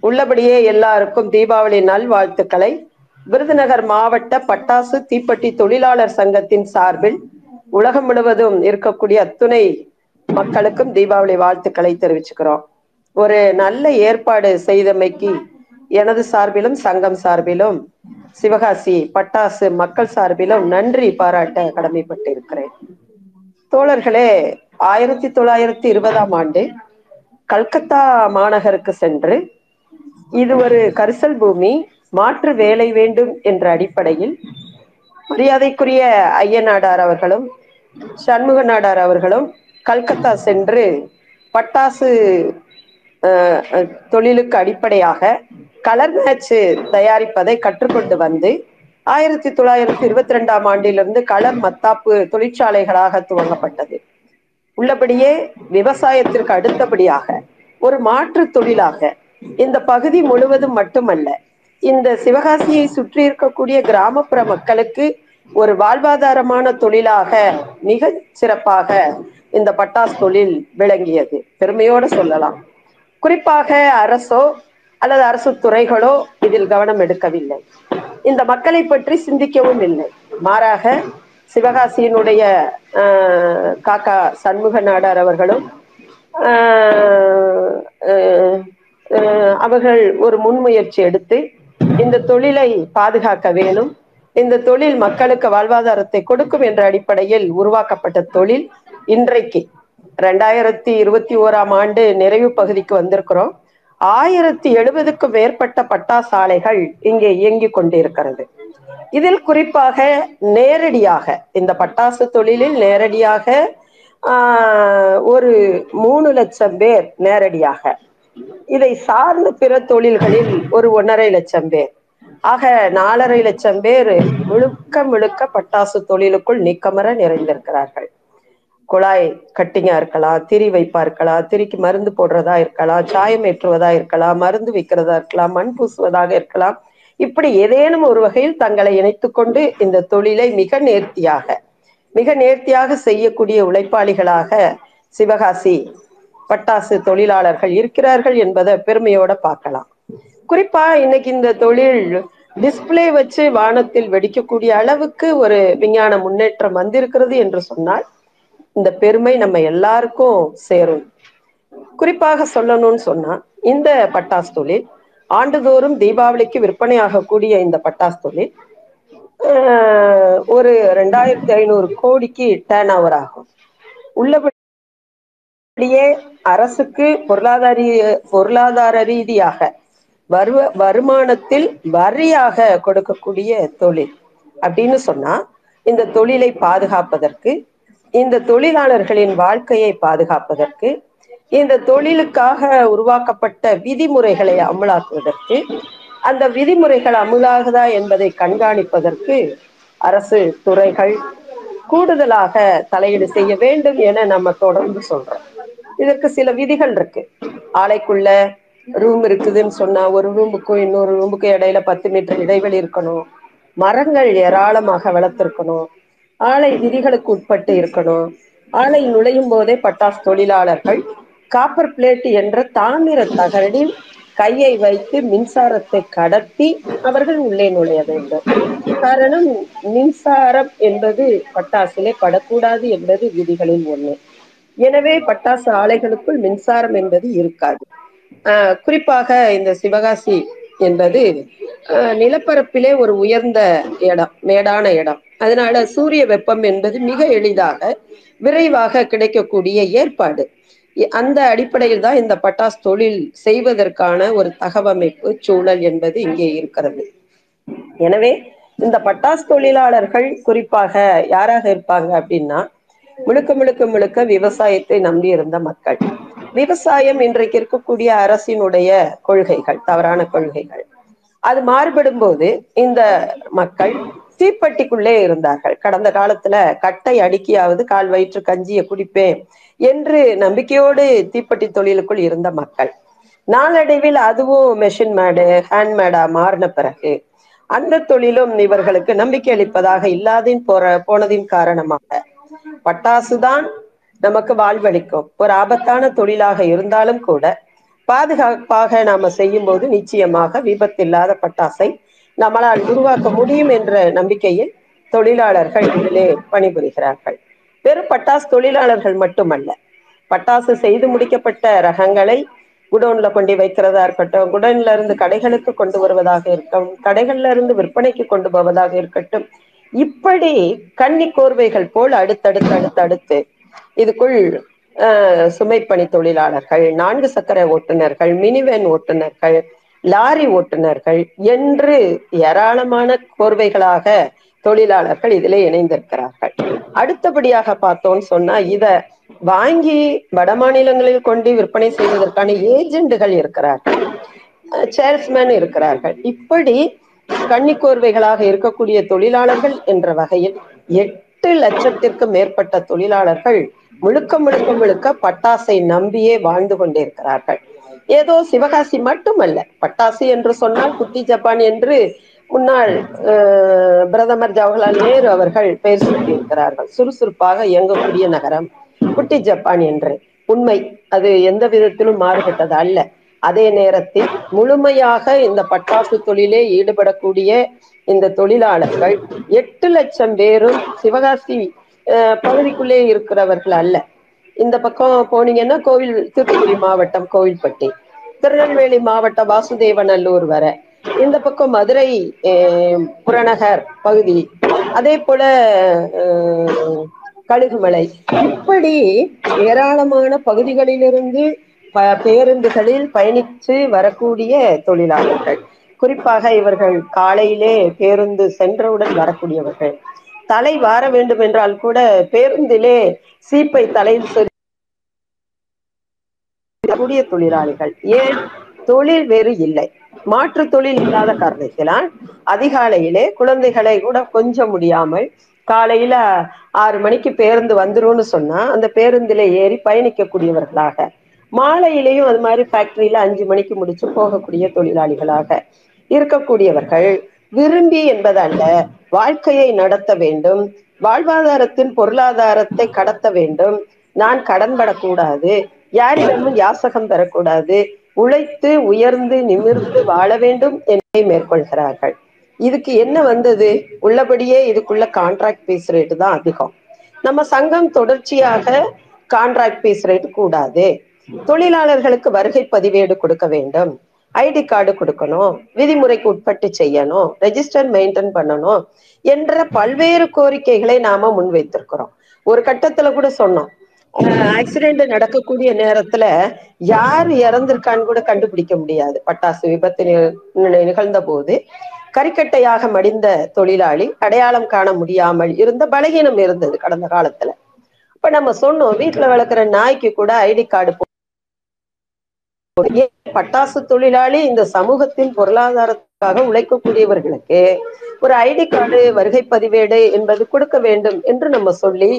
உள்ளபடியே எல்லாருக்கும் தீபாவளி நல்வாழ்த்துக்களை. விருதுநகர் மாவட்ட பட்டாசு தீப்பெட்டி தொழிலாளர் சங்கத்தின் சார்பில் உலகம் முழுவதும் இருக்கக்கூடிய அத்துணை மக்களுக்கும் தீபாவளி வாழ்த்துக்களை தெரிவிச்சுக்கிறோம். ஒரு நல்ல ஏற்பாடு செய்தமைக்கு எனது சார்பிலும் சங்கம் சார்பிலும் சிவகாசி பட்டாசு மக்கள் சார்பிலும் நன்றி பாராட்ட கடமைப்பட்டிருக்கிறேன். தோழர்களே ஆயிரத்தி தொள்ளாயிரத்தி இருபதாம் ஆண்டு கல்கத்தா மாநகருக்கு சென்று இது ஒரு கரிசல் பூமி மாற்று வேலை வேண்டும் என்ற அடிப்படையில். மரியாதைக்குரிய ஐயநாடார் அவர்களும் சண்முக நாடார் அவர்களும் கல்கத்தா சென்று பட்டாசு தொழிலுக்கு அடிப்படையாக கலர் மேட்ச் தயாரிப்பதை கற்றுக்கொண்டு வந்து ஆயிரத்தி தொள்ளாயிரத்தி இருபத்தி ரெண்டாம் ஆண்டிலிருந்து கலர் மத்தாப்பு தொழிற்சாலைகளாக துவங்கப்பட்டது. உள்ளபடியே விவசாயத்திற்கு அடுத்தபடியாக ஒரு மாற்று தொழிலாக இந்த பகுதி முழுவதும் மட்டுமல்ல இந்த சிவகாசியை சுற்றி இருக்கக்கூடிய கிராமப்புற மக்களுக்கு ஒரு வாழ்வாதாரமான தொழிலாக மிக சிறப்பாக இந்த பட்டாசு தொழில் விளங்கியது. பெருமையோடு சொல்லலாம். குறிப்பாக அரசோ அல்லது அரசு துறைகளோ இதில் கவனம் எடுக்கவில்லை. இந்த மக்களை பற்றி சிந்திக்கவும் இல்லை. மாறாக சிவகாசியினுடைய ஆஹ், காக்கா சண்முக நாடார் அவர்களும் ஆஹ், ஆஹ், அவர்கள் ஒரு முன்முயற்சி எடுத்து இந்த தொழிலை பாதுகாக்க வேணும். இந்த தொழில் மக்களுக்கு வாழ்வாதாரத்தை கொடுக்கும் என்ற அடிப்படையில் உருவாக்கப்பட்ட தொழில் இன்றைக்கு. ரெண்டாயிரத்தி இருபத்தி ஓராம் ஆண்டு நிறைவு பகுதிக்கு வந்திருக்கிறோம். ஆயிரத்தி எழுபதுக்கும் மேற்பட்ட பட்டாசாலைகள் இங்கே இயங்கிக் கொண்டிருக்கிறது. இதில் குறிப்பாக நேரடியாக இந்த பட்டாசு தொழிலில் நேரடியாக ஆஹ், ஒரு மூணு லட்சம் பேர் நேரடியாக இதை சார்ந்த பிற தொழில்களில் ஒரு ஒன்றரை லட்சம் பேர். ஆக நாலரை லட்சம் பேர் முழுக்க முழுக்க பட்டாசு தொழிலுக்குள் நிக்கமர நிறைந்திருக்கிறார்கள். குழாய் கட்டிங்கா இருக்கலாம் திரி வைப்பா இருக்கலாம் திரிக்கு மருந்து போடுறதா இருக்கலாம் சாயம் ஏற்றுவதா இருக்கலாம் மருந்து விற்கிறதா இருக்கலாம் மண் பூசுவதாக இருக்கலாம். இப்படி ஏதேனும் ஒரு வகையில் தங்களை இணைத்துக் கொண்டு இந்த தொழிலை மிக நேர்த்தியாக மிக நேர்த்தியாக செய்யக்கூடிய உழைப்பாளிகளாக சிவகாசி பட்டாசு தொழிலாளர்கள் இருக்கிறார்கள் என்பதை பெருமையோட பார்க்கலாம். குறிப்பா இன்னைக்கு இந்த தொழில் டிஸ்பிளே வச்சு வானத்தில் வெடிக்கக்கூடிய அளவுக்கு ஒரு விஞ்ஞான முன்னேற்றம் வந்திருக்கிறது என்று சொன்னால் இந்த பெருமை நம்ம எல்லாருக்கும் சேரும். குறிப்பாக சொல்லணும்னு சொன்னா இந்த பட்டாசு தொழில் ஆண்டுதோறும் தீபாவளிக்கு விற்பனையாகக்கூடிய இந்த பட்டாசு தொழில் ஆஹ், ஒரு ரெண்டாயிரத்தி ஐநூறு கோடிக்கு டேர்ன் ஓவர் ஆகும். அப்படியே அரசுக்கு பொருளாதார பொருளாதார ரீதியாக வருவ வருமானத்தில் வரியாக கொடுக்கக்கூடிய தொழில் அப்படின்னு சொன்னா இந்த தொழிலை பாதுகாப்பதற்கு இந்த தொழிலாளர்களின் வாழ்க்கையை பாதுகாப்பதற்கு இந்த தொழிலுக்காக உருவாக்கப்பட்ட விதிமுறைகளை அமலாக்குவதற்கு அந்த விதிமுறைகள் அமுலாகுதா என்பதை கண்காணிப்பதற்கு அரசு துறைகள் கூடுதலாக தலையீடு செய்ய வேண்டும் என நம்ம தொடர்ந்து சொல்றோம். இதற்கு சில விதிகள் இருக்கு. ஆலைக்குள்ள ரூம் இருக்குதுன்னு சொன்னா ஒரு ரூமுக்கும் இன்னொரு ரூமுக்கும் இடையில பத்து மீட்டர் இடைவெளி இருக்கணும். மரங்கள் ஏராளமாக வளர்த்திருக்கணும். ஆலை விதிகளுக்கு உட்பட்டு இருக்கணும். ஆலை நுழையும் போதே பட்டாசு தொழிலாளர்கள் காப்பர் பிளேட் என்ற தாமிர தகடில் கையை வைத்து மின்சாரத்தை கடத்தி அவர்கள் உள்ளே நுழைய வேண்டும். காரணம் மின்சாரம் என்பது பட்டாசிலே படக்கூடாது என்பது விதிகளில் ஒண்ணு. எனவே பட்டாசு ஆலைகளுக்குள் மின்சாரம் என்பது இருக்காது. ஆஹ் குறிப்பாக இந்த சிவகாசி என்பது ஆஹ் நிலப்பரப்பிலே ஒரு உயர்ந்த இடம் மேடான இடம். அதனால சூரிய வெப்பம் என்பது மிக எளிதாக விரைவாக கிடைக்கக்கூடிய ஏற்பாடு. அந்த அடிப்படையில் தான் இந்த பட்டாசு தொழில் செய்வதற்கான ஒரு தகவமைப்பு சூழல் என்பது இங்கே இருக்கிறது. எனவே இந்த பட்டாசு தொழிலாளர்கள் குறிப்பாக யாராக இருப்பாங்க அப்படின்னா முழுக்க முழுக்க முழுக்க விவசாயத்தை நம்பி இருந்த மக்கள். விவசாயம் இன்றைக்கு இருக்கக்கூடிய அரசினுடைய கொள்கைகள் தவறான கொள்கைகள். அது மாறுபடும் போது இந்த மக்கள் தீப்பெட்டிக்குள்ளே இருந்தார்கள். கடந்த காலத்துல கட்டை அடுக்கியாவது கால் வயிற்று கஞ்சியை குடிப்பேன் என்று நம்பிக்கையோடு தீப்பெட்டி தொழிலுக்குள் இருந்த மக்கள். நாளடைவில் அதுவும் மெஷின் மேடு ஹேண்ட்மேடா மாறின பிறகு அந்த தொழிலும் இவர்களுக்கு நம்பிக்கை அளிப்பதாக இல்லாதின் போற போனதின் காரணமாக பட்டாசுதான் நமக்கு வாழ்வளிக்கும். ஒரு ஆபத்தான தொழிலாக இருந்தாலும் கூட பாதுகாப்பாக நாம செய்யும் போது நிச்சயமாக விபத்தில்லாத பட்டாசை நம்மளால் உருவாக்க முடியும் என்ற நம்பிக்கையில் தொழிலாளர்கள் இதிலே பணிபுரிகிறார்கள். வெறும் பட்டாசு தொழிலாளர்கள் மட்டுமல்ல பட்டாசு செய்து முடிக்கப்பட்ட ரகங்களை குடோன்ல கொண்டு வைக்கிறதா இருக்கட்டும் குடோன்ல இருந்து கடைகளுக்கு கொண்டு வருவதாக இருக்கட்டும் கடைகள்ல இருந்து விற்பனைக்கு கொண்டு போவதாக இருக்கட்டும் இப்படி கன்னி கோர்வைகள் போல் அடுத்தடுத்து அடுத்தடுத்து. இதுக்குள் சுமைப்பணி தொழிலாளர்கள் நான்கு சக்கர ஓட்டுநர்கள் மினிவேன் ஓட்டுநர்கள் லாரி ஓட்டுநர்கள் என்று ஏராளமான கோர்வைகளாக தொழிலாளர்கள் இதில் இணைந்திருக்கிறார்கள். அடுத்தபடியாக பார்த்தோம்னு சொன்னா இத வாங்கி வட மாநிலங்களில் கொண்டு விற்பனை செய்வதற்கான ஏஜெண்டுகள் இருக்கிறார்கள். சேல்ஸ்மேன் இருக்கிறார்கள். இப்படி கன்னிக்கோர்வைகளாக இருக்கக்கூடிய தொழிலாளர்கள் என்ற வகையில் எட்டு லட்சத்திற்கு மேற்பட்ட தொழிலாளர்கள் முழுக்க முழுக்க முழுக்க பட்டாசை நம்பியே வாழ்ந்து கொண்டிருக்கிறார்கள். ஏதோ சிவகாசி மட்டுமல்ல பட்டாசு என்று சொன்னால் குட்டி ஜப்பான் என்று முன்னாள் பிரதமர் ஜவஹர்லால் நேரு அவர்கள் பெயர் சொல்லியிருக்கிறார்கள் சுறுசுறுப்பாக இயங்கக்கூடிய நகரம் குட்டி ஜப்பான் என்று. உண்மை அது எந்த விதத்திலும் மாறுபட்டது அல்ல. அதே நேரத்தில் முழுமையாக இந்த பட்டாசு தொழிலே ஈடுபடக்கூடிய இந்த தொழிலாளர்கள் எட்டு லட்சம் பேரும் சிவகாசி பகுதிக்குள்ளே இருக்கிறவர்கள் அல்ல. இந்த பக்கம் போனீங்கன்னா கோவில் தூத்துக்குடி மாவட்டம் கோவில்பட்டி திருநெல்வேலி மாவட்டம் வாசுதேவநல்லூர் வர. இந்த பக்கம் மதுரை புறநகர் பகுதி அதே போல கழுகுமலை. இப்படி ஏராளமான பகுதிகளிலிருந்து பேருந்துகளில் பயணித்து வரக்கூடிய தொழிலாளர்கள். குறிப்பாக இவர்கள் காலையிலே பேருந்து சென்றவுடன் வரக்கூடியவர்கள். தலை வார வேண்டும் என்றால் கூட பேருந்திலே சீப்பை தலையில் கூடிய தொழிலாளிகள். ஏன்? தொழில் வேறு இல்லை. மாற்று தொழில் இல்லாத காரணத்தினால் அதிகாலையிலே குழந்தைகளை கூட கொஞ்சம் முடியாமல் காலையில ஆறு மணிக்கு பேருந்து வந்துரும்னு சொன்னா அந்த பேருந்திலே ஏறி பயணிக்கக்கூடியவர்களாக மாலையிலேயும் அது மாதிரி ஃபேக்டரியில அஞ்சு மணிக்கு முடிச்சு போகக்கூடிய தொழிலாளிகளாக இருக்கக்கூடியவர்கள் விரும்பி என்பதல்ல வாழ்க்கையை நடத்த வேண்டும் வாழ்வாதாரத்தின் பொருளாதாரத்தை கடத்த வேண்டும். நான் கடன்படக்கூடாது யாரிடமும் யாசகம் பெறக்கூடாது உழைத்து உயர்ந்து நிமிர்ந்து வாழ வேண்டும் என்பதை மேற்கொள்கிறார்கள். இதுக்கு என்ன வந்தது? உள்ளபடியே இதுக்குள்ள கான்ட்ராக்ட் பீஸ் ரேட்டு தான் அதிகம். நம்ம சங்கம் தொடர்ச்சியாக கான்ட்ராக்ட் பீஸ் ரேட் கூடாது. தொழிலாளர்களுக்கு வருகை பதிவேடு கொடுக்க வேண்டும். ஐடி கார்டு கொடுக்கணும். விதிமுறைக்கு உட்பட்டு செய்யணும். ரெஜிஸ்டர் மெயின்டைன் பண்ணணும் என்ற பல்வேறு கோரிக்கைகளை நாம முன்வைத்திருக்கிறோம் ஒரு கட்டத்துல கூட சொன்னோம். ஆக்சிடென்ட் நடக்கக்கூடிய நேரத்துல யார் இறந்திருக்கான்னு கூட கண்டுபிடிக்க முடியாது. பட்டாசு விபத்து நிகழ்ந்த போது கறிக்கட்டையாக மடிந்த தொழிலாளி அடையாளம் காண முடியாமல் இருந்த பலகீனம் இருந்தது கடந்த காலத்துல. இப்ப நம்ம சொன்னோம் வீட்டுல வளர்க்குற நாய்க்கு கூட ஐடி கார்டு பட்டாசு தொழிலாளி இந்த சமூகத்தின் பொருளாதாரத்துக்காக உழைக்கக்கூடியவர்களுக்கு ஒரு ஐடி கார்டு வருகை பதிவேடு என்பது கொடுக்க வேண்டும் என்று நம்ம சொல்லி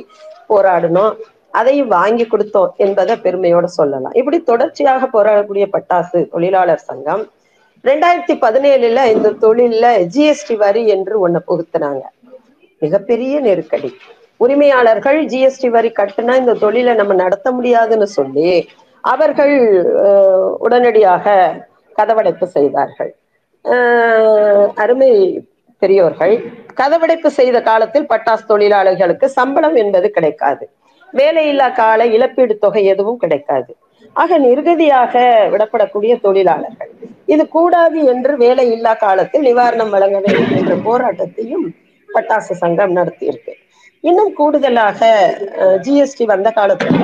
போராடணும். அதையும் வாங்கி கொடுத்தோம் என்பதை பெருமையோட சொல்லலாம். இப்படி தொடர்ச்சியாக போராடக்கூடிய பட்டாசு தொழிலாளர் சங்கம் ரெண்டாயிரத்தி பதினேழுல இந்த தொழில்ல ஜிஎஸ்டி வரி என்று ஒண்ணு புகுத்தினாங்க. மிகப்பெரிய நெருக்கடி. உரிமையாளர்கள் ஜிஎஸ்டி வரி கட்டுனா இந்த தொழிலை நம்ம நடத்த முடியாதுன்னு சொல்லி அவர்கள் உடனடியாக கதவடைப்பு செய்தார்கள். அருமை பெரியோர்கள் கதவடைப்பு செய்த காலத்தில் பட்டாசு தொழிலாளர்களுக்கு சம்பளம் என்பது கிடைக்காது. வேலையில்லா கால இழப்பீடு தொகை எதுவும் கிடைக்காது. ஆக நிர்கதியாக விடப்படக்கூடிய தொழிலாளர்கள். இது கூடாது என்று வேலையில்லா காலத்தில் நிவாரணம் வழங்க வேண்டும் என்ற போராட்டத்தையும் பட்டாசு சங்கம் நடத்தியிருக்கு. இன்னும் கூடுதலாக ஜிஎஸ்டி வந்த காலத்தில்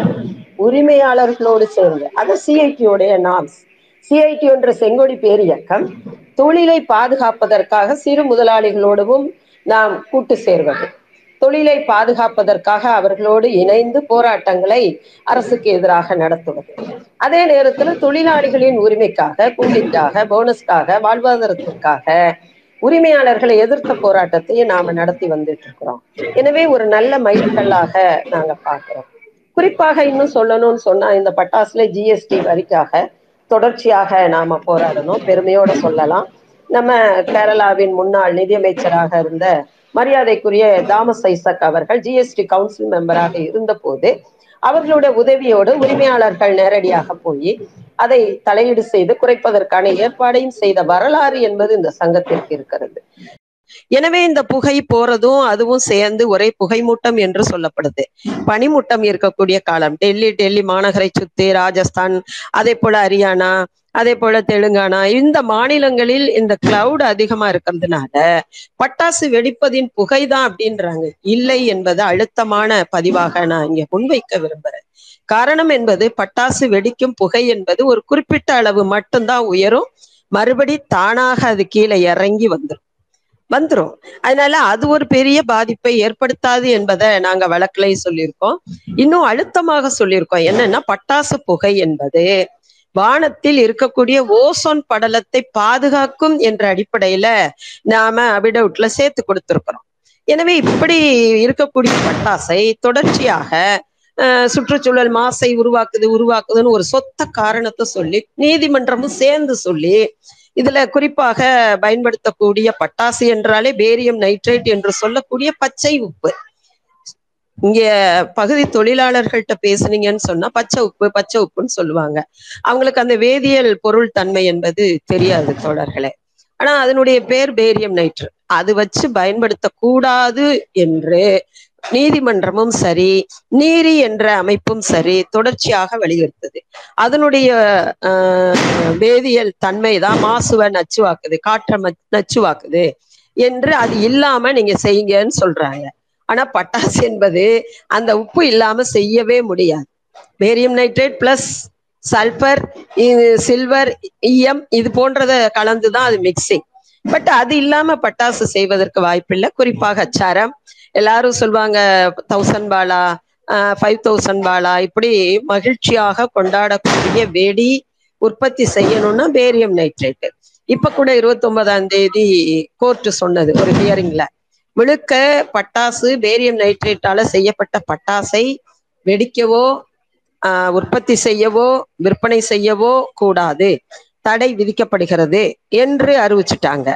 உரிமையாளர்களோடு சேர்ந்து அது சிஐடியோடைய நாம்ஸ் சிஐடி என்ற செங்கொடி பேரியக்கம் தொழிலை பாதுகாப்பதற்காக சிறு முதலாளிகளோடவும் நாம் கூட்டு சேர்வது. தொழிலை பாதுகாப்பதற்காக அவர்களோடு இணைந்து போராட்டங்களை அரசுக்கு எதிராக நடத்துவது. அதே நேரத்தில் தொழிலாளிகளின் உரிமைக்காக கூலிக்காக போனஸ்க்காக வாழ்வாதாரத்திற்காக உரிமையாளர்களை எதிர்த்த போராட்டத்தையும் நாம நடத்தி வந்துட்டு இருக்கிறோம் எனவே ஒரு நல்ல மைல்கல்லாக நாங்க பாக்குறோம் குறிப்பாக இன்னும் சொல்லணும்னு சொன்னா இந்த பட்டாசுல ஜிஎஸ்டி வரிக்காக தொடர்ச்சியாக நாம போராடணும். பெருமையோட சொல்லலாம். நம்ம கேரளாவின் முன்னாள் நிதியமைச்சராக இருந்த மரியாதைக்குரிய தாமஸ் ஐசக் அவர்கள் ஜிஎஸ்டி கவுன்சில் மெம்பராக இருந்த போது அவர்களுடைய உதவியோடு உரிமையாளர்கள் நேரடியாக போய் அதை தலையீடு செய்து குறைப்பதற்கான ஏற்பாடையும் செய்த வரலாறு என்பது இந்த சங்கத்திற்கு இருக்கிறது. எனவே இந்த புகை போறதும் அதுவும் சேர்ந்து ஒரே புகைமூட்டம் என்று சொல்லப்படுது. பனிமூட்டம் இருக்கக்கூடிய காலம். டெல்லி டெல்லி மாநகரை சுத்தி ராஜஸ்தான் அதே போல ஹரியானா அதே போல தெலுங்கானா இந்த மாநிலங்களில் இந்த கிளவுட் அதிகமா இருக்கிறதுனால பட்டாசு வெடிப்பதின் புகைதான் அப்படின்றாங்க. இல்லை என்பது அழுத்தமான பதிவாக நான் இங்க முன்வைக்க விரும்புறேன். காரணம் என்பது பட்டாசு வெடிக்கும் புகை என்பது ஒரு குறிப்பிட்ட அளவு மட்டும்தான் உயரும். மறுபடி தானாக அது கீழே இறங்கி வந்துடும் வந்துரும். அதனால அது ஒரு பெரிய பாதிப்பை ஏற்படுத்தாது என்பதை நாங்க வழக்கிலையும் சொல்லியிருக்கோம். இன்னும் அழுத்தமாக சொல்லியிருக்கோம். என்னன்னா பட்டாசு புகை என்பது வானத்தில் இருக்கக்கூடிய ஓசோன் படலத்தை பாதுகாக்கும் என்ற அடிப்படையில நாம அபிடவுட்ல சேர்த்து கொடுத்திருக்கிறோம். எனவே இப்படி இருக்கக்கூடிய பட்டாசை தொடர்ச்சியாக சுற்றுச்சூழல் மாசை உருவாக்குது உருவாக்குதுன்னு ஒரு சொத்த காரணத்தை சொல்லி நீதிமன்றமும் சேர்ந்து சொல்லி இதுல குறிப்பாக பயன்படுத்தக்கூடிய பட்டாசு என்றாலே பேரியம் நைட்ரேட் என்று சொல்லக்கூடிய பச்சை உப்பு. இங்க பகுதி தொழிலாளர்கள்ட்ட பேசுனீங்கன்னு சொன்னா பச்சை உப்பு பச்சை உப்புன்னு சொல்லுவாங்க. அவங்களுக்கு அந்த வேதியியல் பொருள் தன்மை என்பது தெரியாது தோழர்களே. ஆனா அதனுடைய பேர் பேரியம் நைட்ரு அது வச்சு பயன்படுத்தக்கூடாது என்று நீதிமன்றமும் சரி நீரி என்ற அமைப்பும் சரி தொடர்ச்சியாக வலியுறுத்துது. அதனுடைய வேதியியல் தன்மை தான் மாசுவை நச்சுவாக்குது காற்றை நச்சுவாக்குது என்று அது இல்லாம நீங்க செய்யுங்கன்னு சொல்றாங்க. ஆனா பட்டாசு என்பது அந்த உப்பு இல்லாம செய்யவே முடியாது. Barium nitrate plus sulphur silver ஈயம் இது போன்றத கலந்துதான் அது மிக்சிங் பட் அது இல்லாம பட்டாசு செய்வதற்கு வாய்ப்பில்லை. குறிப்பாக சரம் எல்லாரும் சொல்லுவாங்க தௌசண்ட் பாலா ஃபைவ் தௌசண்ட் பாலா இப்படி மகிழ்ச்சியாக கொண்டாடக்கூடிய வெடி உற்பத்தி செய்யணும்னா பேரியம் நைட்ரேட்டு இப்ப கூட இருபத்தி ஒன்பதாம் தேதி கோர்ட் சொன்னது ஒரு ஹியரிங்ல முழுக்க பட்டாசு பேரியம் நைட்ரேட்டால செய்யப்பட்ட பட்டாசை வெடிக்கவோ உற்பத்தி செய்யவோ விற்பனை செய்யவோ கூடாது. தடை விதிக்கப்படுகிறது என்று அறிவிச்சுட்டாங்க.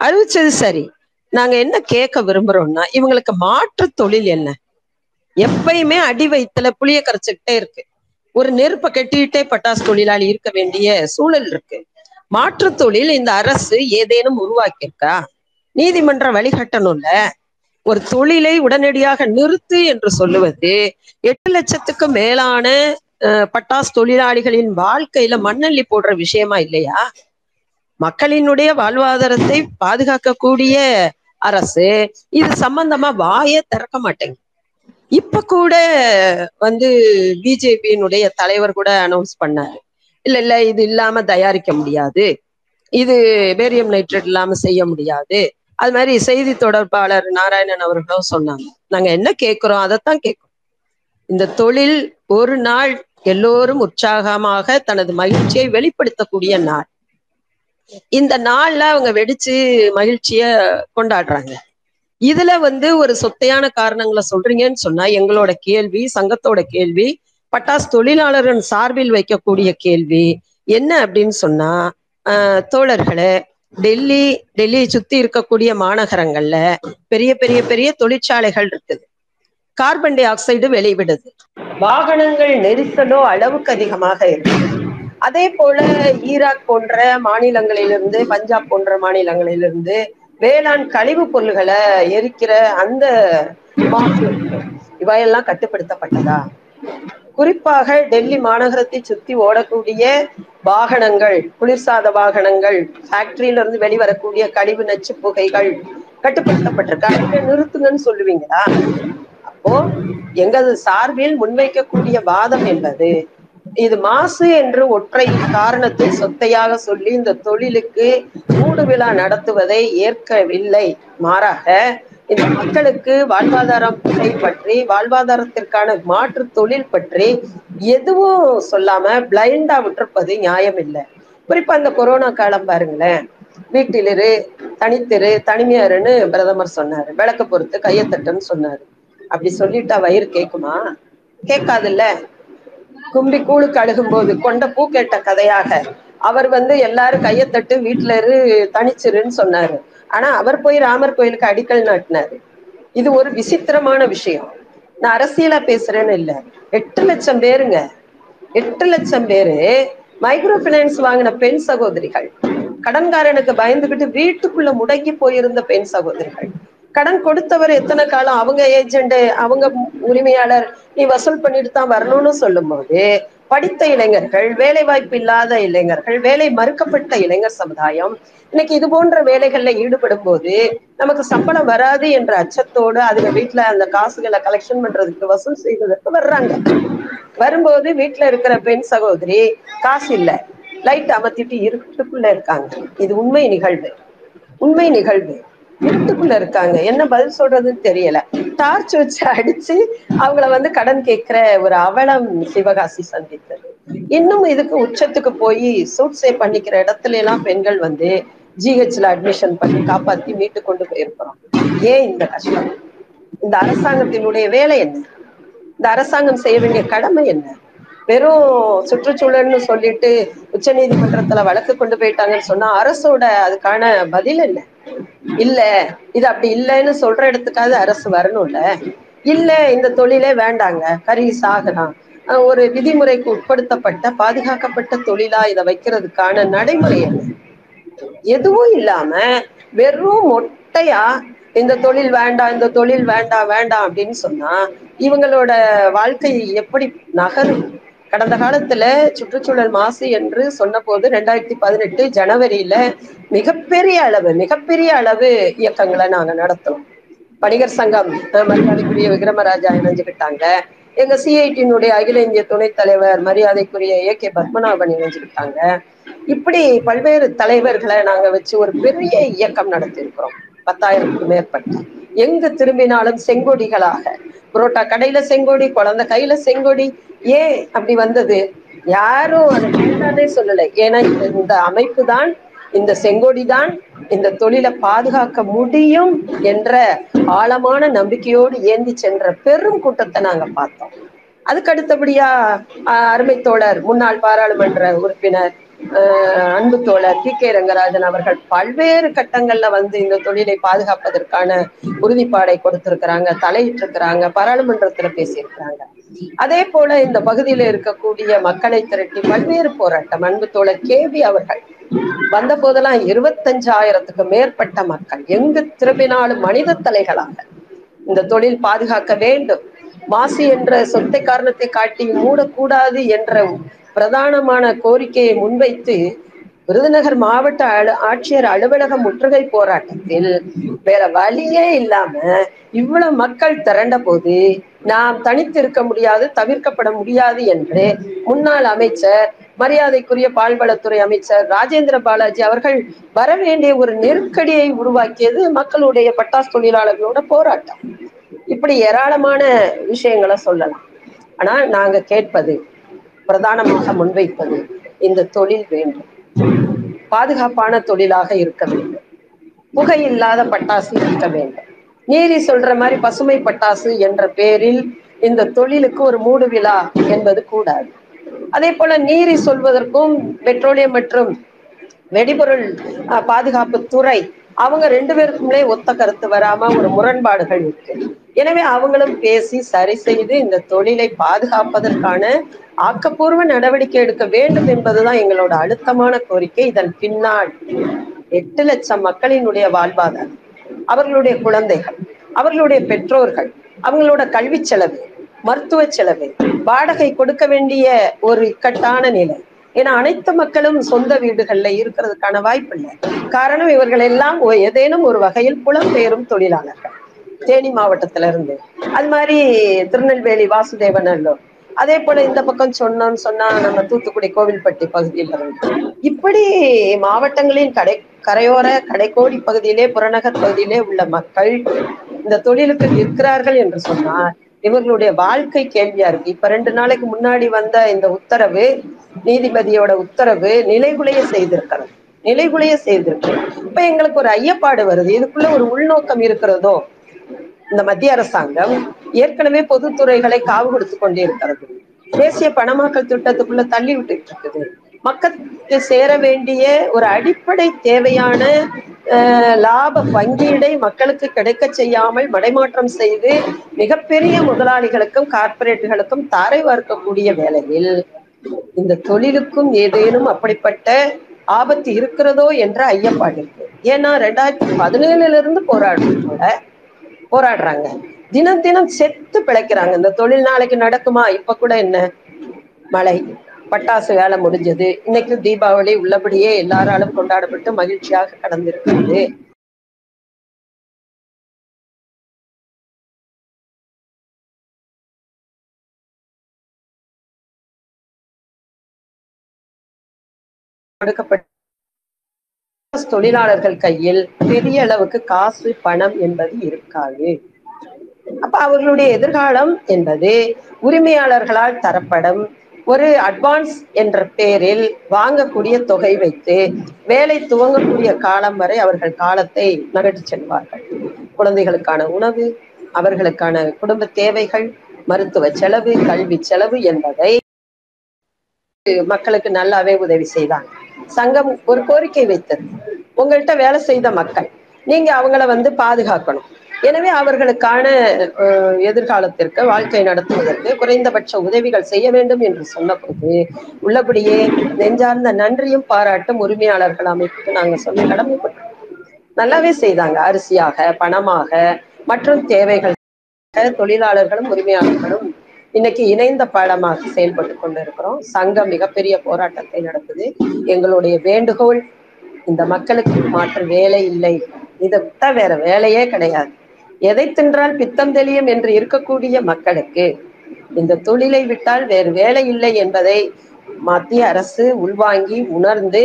அறிவிச்சது சரி. நாங்க என்ன கேட்க விரும்புறோம்னா இவங்களுக்கு மாற்று தொழில் என்ன? எப்பயுமே அடி வயிற்றுல புளிய கரைச்சுக்கிட்டே இருக்கு. ஒரு நெருப்பை கட்டிக்கிட்டே பட்டாசு தொழிலாளி இருக்க வேண்டிய சூழல் இருக்கு. மாற்று தொழில் இந்த அரசு ஏதேனும் உருவாக்கியிருக்கா? நீதிமன்றம் வழிகட்டணும்ல. ஒரு தொழிலை உடனடியாக நிறுத்து என்று சொல்லுவது எட்டு லட்சத்துக்கு மேலான அஹ், பட்டாசு தொழிலாளிகளின் வாழ்க்கையில மண்ணள்ளி போடுற விஷயமா இல்லையா? மக்களினுடைய வாழ்வாதாரத்தை பாதுகாக்கக்கூடிய அரசு இது சம்பந்தமா வாயே திறக்க மாட்டேங்குது. இப்ப கூட வந்து பிஜேபியினுடைய தலைவர் கூட அனௌன்ஸ் பண்ணாரு. இல்ல இல்ல இது இல்லாம தயாரிக்க முடியாது. இது பேரியம் நைட்ரேட் இல்லாம செய்ய முடியாது. அது மாதிரி செய்தி தொடர்பாளர் நாராயணன் அவர்களும் சொன்னாங்க. நாங்க என்ன கேட்கிறோம் அதைத்தான் கேட்கிறோம் இந்த தொழில் ஒரு நாள் எல்லோரும் உற்சாகமாக தனது மகிழ்ச்சியை வெளிப்படுத்தக்கூடிய நாள். இந்த நாள்ல அவங்க வெடிச்சு மகிழ்ச்சிய கொண்டாடுறாங்க. இதுல வந்து ஒரு சொத்தையான காரணங்களை சொல்றீங்கன்னு சொன்னா எங்களோட கேள்வி சங்கத்தோட கேள்வி பட்டாசு தொழிலாளர்கள் சார்பில் வைக்கக்கூடிய கேள்வி என்ன அப்படின்னு சொன்னா ஆஹ், தோழர்களே டெல்லி டெல்லியை சுத்தி இருக்கக்கூடிய மாநகரங்கள்ல பெரிய பெரிய பெரிய தொழிற்சாலைகள் இருக்குது. Carbon dioxide. வாகனங்கள் நெரிசலோ அளவுக்கு அதிகமாக இருக்கு அதே போல ஈராக் போன்ற மாநிலங்களிலிருந்து பஞ்சாப் போன்ற மாநிலங்களிலிருந்து வேளாண் கழிவுப் பொருள்களை எரிக்கிற அந்த இவையெல்லாம் கட்டுப்படுத்தப்பட்டதா? குறிப்பாக டெல்லி மாநகரத்தை சுத்தி ஓடக்கூடிய வாகனங்கள் குளிர்சாத வாகனங்கள் ஃபேக்டரியில இருந்து வெளிவரக்கூடிய கழிவு நச்சு புகைகள் கட்டுப்படுத்தப்பட்டிருக்கா. நிறுத்துங்கன்னு சொல்லுவீங்களா? அப்போ எங்களது சார்பில் முன்வைக்கக்கூடிய வாதம் என்பது இது மாசு என்று ஒற்றை காரணத்தை சொத்தையாக சொல்லி இந்த தொழிலுக்கு மூடு விழா நடத்துவதை ஏற்கவில்லை. மாறாக இந்த மக்களுக்கு வாழ்வாதாரம் பற்றி வாழ்வாதாரத்திற்கான மாற்று தொழில் பற்றி எதுவும் சொல்லாம பிளைண்டா விட்டிருப்பது நியாயம் இல்லை குறிப்பா இந்த கொரோனா காலம் பாருங்களேன். வீட்டிலிரு தனித்திரு தனிமையாருன்னு பிரதமர் சொன்னாரு. விளக்க பொறுத்து கையத்தட்டுன்னு சொன்னாரு. அப்படி சொல்லிட்டா வயிறு கேக்குமா? கேட்காதுல்ல. கும்பி கூழுக்கு அழுகும்போது கொண்ட பூ கேட்ட கதையாக அவர் வந்து எல்லாரும் கையத்தட்டு வீட்டுல இரு தனிச்சிருன்னு சொன்னாரு. ஆனா அவர் போய் ராமர் கோயிலுக்கு அடிக்கல் நாட்டினாரு. இது ஒரு விசித்திரமான விஷயம். நான் அரசியலா பேசுறேன்னு இல்ல. எட்டு லட்சம் பேருங்க. எட்டு லட்சம் பேரு மைக்ரோ பினான்ஸ் வாங்கின பெண் சகோதரிகள். கடன்காரனுக்கு பயந்துகிட்டு வீட்டுக்குள்ள முடங்கி போயிருந்த பெண் சகோதரிகள். கடன் கொடுத்தவர் எத்தனை காலம்? அவங்க ஏஜெண்ட் அவங்க உரிமையாளர் நீ வசூல் பண்ணிட்டு தான் வரணும்னு சொல்லும் போது படித்த இளைஞர்கள் வேலை வாய்ப்பு இல்லாத இளைஞர்கள் வேலை மறுக்கப்பட்ட இளைஞர் சமுதாயம் இன்னைக்கு இது போன்ற வேலைகள்ல ஈடுபடும் போது நமக்கு சம்பளம் வராது என்ற அச்சத்தோடு அதுங்க வீட்டுல அந்த காசுகளை கலெக்ஷன் பண்றதுக்கு வசூல் செய்வதற்கு வர்றாங்க. வரும்போது வீட்டுல இருக்கிற பெண் சகோதரி காசு இல்ல. லைட் அமர்த்திட்டு இருட்டுக்குள்ள இருக்காங்க. இது உண்மை நிகழ்வு. உண்மை நிகழ்வு. இருட்டுக்குள்ள இருக்காங்க. என்ன பதில் சொல்றதுன்னு தெரியல. டார்ச் வச்சு அடிச்சு அவங்கள வந்து கடன் கேட்கிற ஒரு அவலம் சிவகாசி சந்தித்தது. இன்னும் இதுக்கு உச்சத்துக்கு போய் சூட்ஸே பண்ணிக்கிற இடத்துல எல்லாம் பெண்கள் வந்து ஜிஹெச்ல அட்மிஷன் பண்ணி காப்பாத்தி மீட்டு கொண்டு போயிருக்கிறோம். ஏன் இந்த கஷ்டம்? இந்த அரசாங்கத்தினுடைய வேலை என்ன? இந்த அரசாங்கம் செய்ய வேண்டிய கடமை என்ன? வெறும் சுற்றுச்சூழல்னு சொல்லிட்டு உச்ச நீதிமன்றத்துல வழக்கு கொண்டு போயிட்டாங்கன்னு சொன்னா அரசோட அதுக்கான பதில் என்ன? இல்ல இது அப்படி இல்லைன்னு சொல்ற இடத்துக்காவது அரசு வரணும்ல? இல்ல இந்த தொழிலே வேண்டாங்க கறி சாகலாம். ஒரு விதிமுறைக்கு உட்படுத்தப்பட்ட பாதுகாக்கப்பட்ட தொழிலா இதை வைக்கிறதுக்கான நடைமுறை என்ன? எதுவும் இல்லாம வெறும் மொட்டையா இந்த தொழில் வேண்டாம் இந்த தொழில் வேண்டாம் வேண்டாம் அப்படின்னு சொன்னா இவங்களோட வாழ்க்கை எப்படி நகரும்? கடந்த காலத்துல சுற்றுச்சூழல் மாசு என்று சொன்ன போது ரெண்டாயிரத்தி பதினெட்டு ஜனவரியில மிகப்பெரிய அளவு மிகப்பெரிய அளவு இயக்கங்களை நாங்க நடத்தோம். வணிகர் சங்கம் மரியாதைக்குரிய விக்ரமராஜா இணைஞ்சுக்கிட்டாங்க. எங்க சிஐடியினுடைய அகில இந்திய துணைத் தலைவர் மரியாதைக்குரிய ஏ கே பத்மநாபன் இணைஞ்சுக்கிட்டாங்க. இப்படி பல்வேறு தலைவர்களை நாங்க வச்சு ஒரு பெரிய இயக்கம் நடத்தியிருக்கிறோம். பத்தாயிரத்துக்கும் மேற்பட்ட. எங்கு திரும்பினாலும் செங்கொடிகளாக. புரோட்டா கடையில செங்கொடி குழந்தை கையில செங்கொடி. ஏன் அப்படி வந்தது? யாரும் அதை சொல்லலை. ஏன்னா இந்த அமைப்பு தான் இந்த செங்கோடி தான் இந்த தொழிலை பாதுகாக்க முடியும் என்ற ஆழமான நம்பிக்கையோடு ஏந்தி சென்ற பெரும் கூட்டத்தை நாங்க பார்த்தோம். அதுக்கு அடுத்தபடியா அருமை தோழர் முன்னாள் பாராளுமன்ற உறுப்பினர் அன்பு தோழர் டி கே ரங்கராஜன் அவர்கள் பல்வேறு கட்டங்கள்ல வந்து இந்த தொழிலை பாதுகாப்பதற்கான உறுதிப்பாடை கொடுத்திருக்கிறாங்க தலையிட்டு இருக்கிறாங்க பாராளுமன்றத்துல பேசியிருக்கிறாங்க. அதே போல இந்த பகுதியில இருக்கக்கூடிய மக்களை திரட்டி பல்வேறு போராட்டம். அன்பு தோழர் கேவி அவர்கள் வந்த போதெல்லாம் இருபத்தஞ்சாயிரத்துக்கு மேற்பட்ட மக்கள் எங்கு திரும்பினாலும் மனித தலைகளாக இந்த தொழில் பாதுகாக்க வேண்டும். மாசு என்ற சொத்தை காரணத்தை காட்டி மூடக்கூடாது என்ற பிரதானமான கோரிக்கையை முன்வைத்து விருதுநகர் மாவட்ட அலு ஆட்சியர் அலுவலக முற்றுகை போராட்டத்தில் வேற வழியே இல்லாம இவ்வளவு மக்கள் திரண்ட போது நாம் தனித்து இருக்க முடியாது தவிர்க்கப்பட முடியாது என்று முன்னாள் அமைச்சர் மரியாதைக்குரிய பால்வளத்துறை அமைச்சர் ராஜேந்திர பாலாஜி அவர்கள் வர வேண்டிய ஒரு நெருக்கடியை உருவாக்கியது மக்களுடைய பட்டாசு தொழிலாளர்களோட போராட்டம். இப்படி ஏராளமான விஷயங்களை சொல்லலாம். ஆனா நாங்க கேட்பது பிரதானமாக முன்வைப்பது இந்த தொழில் வேண்டும். பாதுகாப்பான தொழிலாக இருக்க வேண்டும். புகை இல்லாத பட்டாசு இருக்க வேண்டும். நீரி சொல்ற மாதிரி பசுமை பட்டாசு என்ற பேரில் இந்த தொழிலுக்கு ஒரு மூடு விழா என்பது கூடாது. அதே போல நீரி சொல்வதற்கும் பெட்ரோலியம் மற்றும் வெடிபொருள் பாதுகாப்பு துறை அவங்க ரெண்டு பேருக்குமே ஒத்த கருத்து வராம ஒரு முரண்பாடுகள் இருக்கு. எனவே அவங்களும் பேசி சரி செய்து இந்த தொழிலை பாதுகாப்பதற்கான ஆக்கப்பூர்வ நடவடிக்கை எடுக்க வேண்டும் என்பதுதான் எங்களோட அழுத்தமான கோரிக்கை. இதன் பின்னால் எட்டு லட்சம் மக்களினுடைய வாழ்வாதாரம் அவர்களுடைய குழந்தைகள் அவர்களுடைய பெற்றோர்கள் அவங்களோட கல்வி செலவு மருத்துவ செலவு வாடகை கொடுக்க வேண்டிய ஒரு இக்கட்டான நிலை. ஏன்னா அனைத்து மக்களும் சொந்த வீடுகள்ல இருக்கிறதுக்கான வாய்ப்பு இல்லை காரணம் இவர்கள் எல்லாம் ஏதேனும் ஒரு வகையில் புலம்பெயரும் தொழிலாளர்கள். தேனி மாவட்டத்துல இருந்து அது மாதிரி திருநெல்வேலி வாசுதேவன் அல்லோ அதே போல இந்த பக்கம் சொன்னோம்னு சொன்னா நம்ம தூத்துக்குடி கோவில்பட்டி பகுதியில இருந்து. இப்படி மாவட்டங்களின் கடை கரையோர கடைக்கோடி பகுதியிலே புறநகர் பகுதியிலே உள்ள மக்கள் இந்த தொழிலுக்கு நிற்கிறார்கள் என்று சொன்னால் இவர்களுடைய வாழ்க்கை கேள்வியா இருக்கு. இப்ப ரெண்டு நாளைக்கு முன்னாடி வந்த இந்த உத்தரவு நீதிபதியோட உத்தரவு நிலைகுலைய செய்திருக்கிறது. நிலைகுலைய செய்திருக்கு. இப்ப எங்களுக்கு ஒரு ஐயப்பாடு வருது. இதுக்குள்ள ஒரு உள்நோக்கம் இருக்கிறதோ இந்த மத்திய அரசாங்கம் ஏற்கனவே பொதுத்துறைகளை காவு கொடுத்து கொண்டிருக்கிறது. தேசிய பணமாக்கல் திட்டத்துக்குள்ள தள்ளி விட்டுட்டு இருக்குது. மக்களுக்கு சேர வேண்டிய ஒரு அடிப்படை தேவையான லாப பங்கீடை மக்களுக்கு கிடைக்க செய்யாமல் மடைமாற்றம் செய்து மிகப்பெரிய முதலாளிகளுக்கும் கார்ப்பரேட்டுகளுக்கும் தாரை வார்க்கக்கூடிய வேளையில் இந்த தொழிலுக்கும் ஏதேனும் அப்படிப்பட்ட ஆபத்து இருக்கிறதோ என்ற ஐயப்பாடு இருக்கு. ஏன்னா ரெண்டாயிரத்தி பதினேழுல இருந்து போராடுறதோட போராடுறாங்க. தினம் தினம் செத்து பிழைக்கிறாங்க. இந்த தொழில் நாளைக்கு நடக்குமா? இப்ப கூட என்ன? மழை. பட்டாசு வேலை முடிஞ்சது. இன்னைக்கு தீபாவளி உள்ளபடியே எல்லாராலும் கொண்டாடப்பட்டு மகிழ்ச்சியாக கடந்திருக்கிறது. கொடுக்கப்பட்ட தொழிலாளர்கள் கையில் பெரிய அளவுக்கு காசு பணம் என்பது இருக்காது. அப்ப அவர்களுடைய எதிர்காலம் என்பது உரிமையாளர்களால் தரப்படும் ஒரு அட்வான்ஸ் என்ற பெயரில் வாங்கக்கூடிய தொகை வைத்து வேலை துவங்கக்கூடிய காலம் வரை அவர்கள் காலத்தை நகர்த்தி செல்வார்கள். குழந்தைகளுக்கான உணவு அவர்களுக்கான குடும்ப தேவைகள் மருத்துவ செலவு கல்வி செலவு என்பதை மக்களுக்கு நல்லாவே உதவி செய்தாங்க. சங்கம் ஒரு கோரிக்கை வைத்தது. உங்கள்கிட்ட வேலை செய்த மக்கள் நீங்க அவங்கள வந்து பாதுகாக்கணும். எனவே அவர்களுக்கான எதிர்காலத்திற்கு வாழ்க்கை நடத்துவதற்கு குறைந்தபட்ச உதவிகள் செய்ய வேண்டும் என்று சொன்னபோது உள்ளபடியே நெஞ்சார்ந்த நன்றியும் பாராட்டும் உரிமையாளர்கள் அமைப்புக்கு நாங்க சொல்லி கடமைப்பட்டோம். நல்லாவே செய்தாங்க. அரிசியாக பணமாக மற்றும் தேவைகள் தொழிலாளர்களும் உரிமையாளர்களும் இன்னைக்கு இணைந்த பாடமாக செயல்பட்டு கொண்டிருக்கிறோம். சங்கம் மிகப்பெரிய போராட்டத்தை நடத்துது. எங்களுடைய வேண்டுகோள் இந்த மக்களுக்கு மாற்று வேலை இல்லை. இதை விட்டா வேற வேலையே கிடையாது. எதை தின்றால் பித்தம் தெளியும் என்று இருக்கக்கூடிய மக்களுக்கு இந்த தொழிலை விட்டால் வேறு வேலை இல்லை என்பதை மத்திய அரசு உள்வாங்கி உணர்ந்து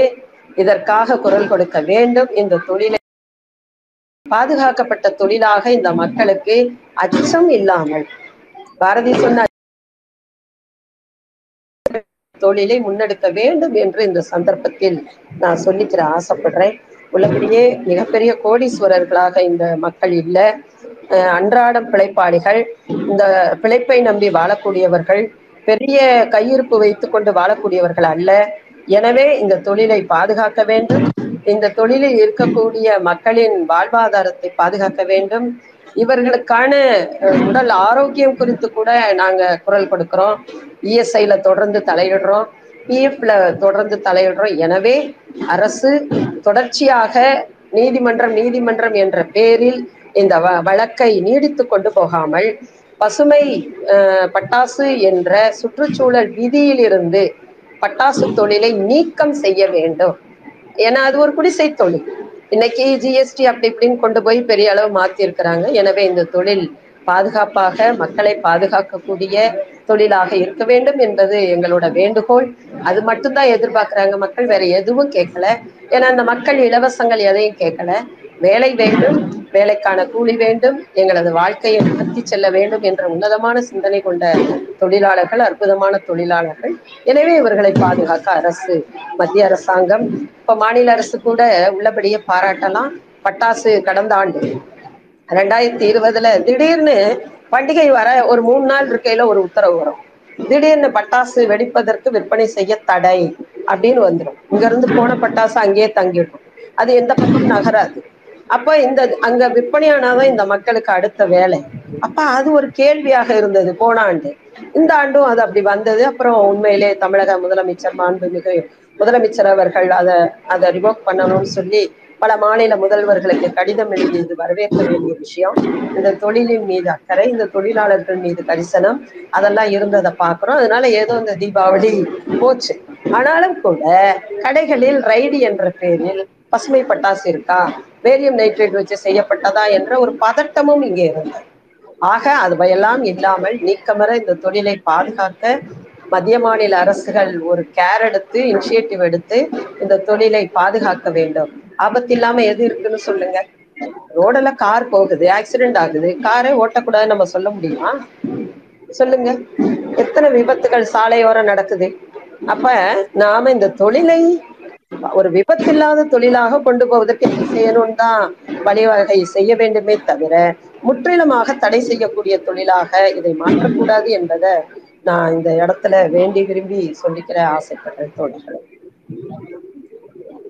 இதற்காக குரல் கொடுக்க வேண்டும். இந்த தொழிலை பாதுகாக்கப்பட்ட தொழிலாக இந்த மக்களுக்கு அச்சம் இல்லாமல். பாரதி சொன்ன தொழிலை முன்னெடுக்க வேண்டும் என்று இந்த சந்தர்ப்பத்தில் நான் சொல்லிக்கிற ஆசைப்படுறேன். உள்ளபடியே மிகப்பெரிய கோடீஸ்வரர்களாக இந்த மக்கள் இல்லை. அன்றாடம் பிழைப்பாளிகள். இந்த பிழைப்பை நம்பி வாழக்கூடியவர்கள் பெரிய கையிருப்பு வைத்துக் கொண்டு வாழக்கூடியவர்கள் அல்ல. எனவே இந்த தொழிலை பாதுகாக்க வேண்டும். இந்த தொழிலில் இருக்கக்கூடிய மக்களின் வாழ்வாதாரத்தை பாதுகாக்க வேண்டும். இவர்களுக்கான உடல் ஆரோக்கியம் குறித்து கூட நாங்க குரல் கொடுக்கிறோம். இஎஸ்ஐல தொடர்ந்து தலையிடுறோம். பிஎஃப்ல தொடர்ந்து தலையிடுறோம். எனவே அரசு தொடர்ச்சியாக நீதிமன்றம் நீதிமன்றம் என்ற பேரில் இந்த வ- வழக்கை நீடித்து கொண்டு போகாமல் பசுமை பட்டாசு என்ற சுற்றுச்சூழல் விதியிலிருந்து பட்டாசு தொழிலை நீக்கம் செய்ய வேண்டும். ஏன்னா அது ஒரு குடிசை தொழில். இன்னைக்கு ஜிஎஸ்டி அப்படி இப்படின்னு கொண்டு போய் பெரிய அளவு மாத்தி இருக்கிறாங்க எனவே இந்த தொழில் பாதுகாப்பாக மக்களை பாதுகாக்கக்கூடிய தொழிலாக இருக்க வேண்டும் என்பது எங்களோட வேண்டுகோள். அது மட்டும்தான் எதிர்பார்க்குறாங்க மக்கள் வேற எதுவும் கேட்கல. ஏன்னா அந்த மக்கள் இலவசங்கள் எதையும் கேட்கல. வேலை வேண்டும் வேலைக்கான கூலி வேண்டும் எங்களது வாழ்க்கையை நடத்தி செல்ல வேண்டும் என்ற உன்னதமான சிந்தனை கொண்ட தொழிலாளர்கள் அற்புதமான தொழிலாளர்கள். எனவே இவர்களை பாதுகாக்க அரசு மத்திய அரசாங்கம் இப்ப மாநில அரசு கூட உள்ளபடியே பாராட்டலாம். பட்டாசு கடந்த ஆண்டு ரெண்டாயிரத்தி இருபதுல திடீர்னு பண்டிகை வர ஒரு மூணு நாள் இருக்கையில ஒரு உத்தரவு வரும். திடீர்னு பட்டாசு வெடிப்பதற்கு விற்பனை செய்ய தடை அப்படின்னு வந்துடும் இங்க இருந்து போன பட்டாசு அங்கேயே தங்கிடும். அது எந்த பக்கம் நகராது. அப்ப இந்த அங்க விற்பனையானாதான் இந்த மக்களுக்கு அடுத்த வேலை. அப்ப அது ஒரு கேள்வியாக இருந்தது போன ஆண்டு. இந்த ஆண்டும் அது அப்படி வந்தது. அப்புறம் உண்மையிலே தமிழக முதலமைச்சர் மாண்புமிகு முதலமைச்சர் அவர்கள் அதை அதை ரிவோக் பண்ணணும்னு சொல்லி பல மாநில முதல்வர்களுக்கு கடிதம் எழுதியது வரவேற்க வேண்டிய விஷயம். இந்த தொழிலின் மீது அக்கறை இந்த தொழிலாளர்கள் மீது கரிசனம் அதெல்லாம் இருந்ததை பார்க்கிறோம். அதனால ஏதோ இந்த தீபாவளி போச்சு. ஆனாலும் கூட கடைகளில் ரைடு என்ற பெயரில் பசுமை பட்டாசு இருக்கா வேரியம் நைட்ரேட் வச்சு செய்யப்பட்டதா என்ற ஒரு பதட்டமும் இங்கே இருந்தது. ஆக அதுவையெல்லாம் இல்லாமல் நீக்கமர இந்த தொழிலை பாதுகாக்க மத்திய மாநில அரசுகள் ஒரு கேர் எடுத்து இனிஷியேட்டிவ் எடுத்து இந்த தொழிலை பாதுகாக்க வேண்டும். ஆபத்து இல்லாம எது இருக்குன்னு சொல்லுங்க. ரோடுல கார் போகுது ஆக்சிடென்ட் ஆகுது. காரே ஓட்டக்கூடாதுன்னு நம்ம சொல்ல முடியுமா? சொல்லுங்க. எத்தனை விபத்துகள் சாலையோரம் நடக்குது? அப்ப நாம இந்த தொழிலை ஒரு விபத்து இல்லாத தொழிலாக கொண்டு போவதற்கு என்ன செய்யணும் தான் வழிவகை செய்ய வேண்டுமே தவிர முற்றிலுமாக தடை செய்யக்கூடிய தொழிலாக இதை மாற்றக்கூடாது என்பதை நான் இந்த இடத்துல வேண்டி விரும்பி சொல்லிக்கிற ஆசைப்படுறேன் தோழர்களே.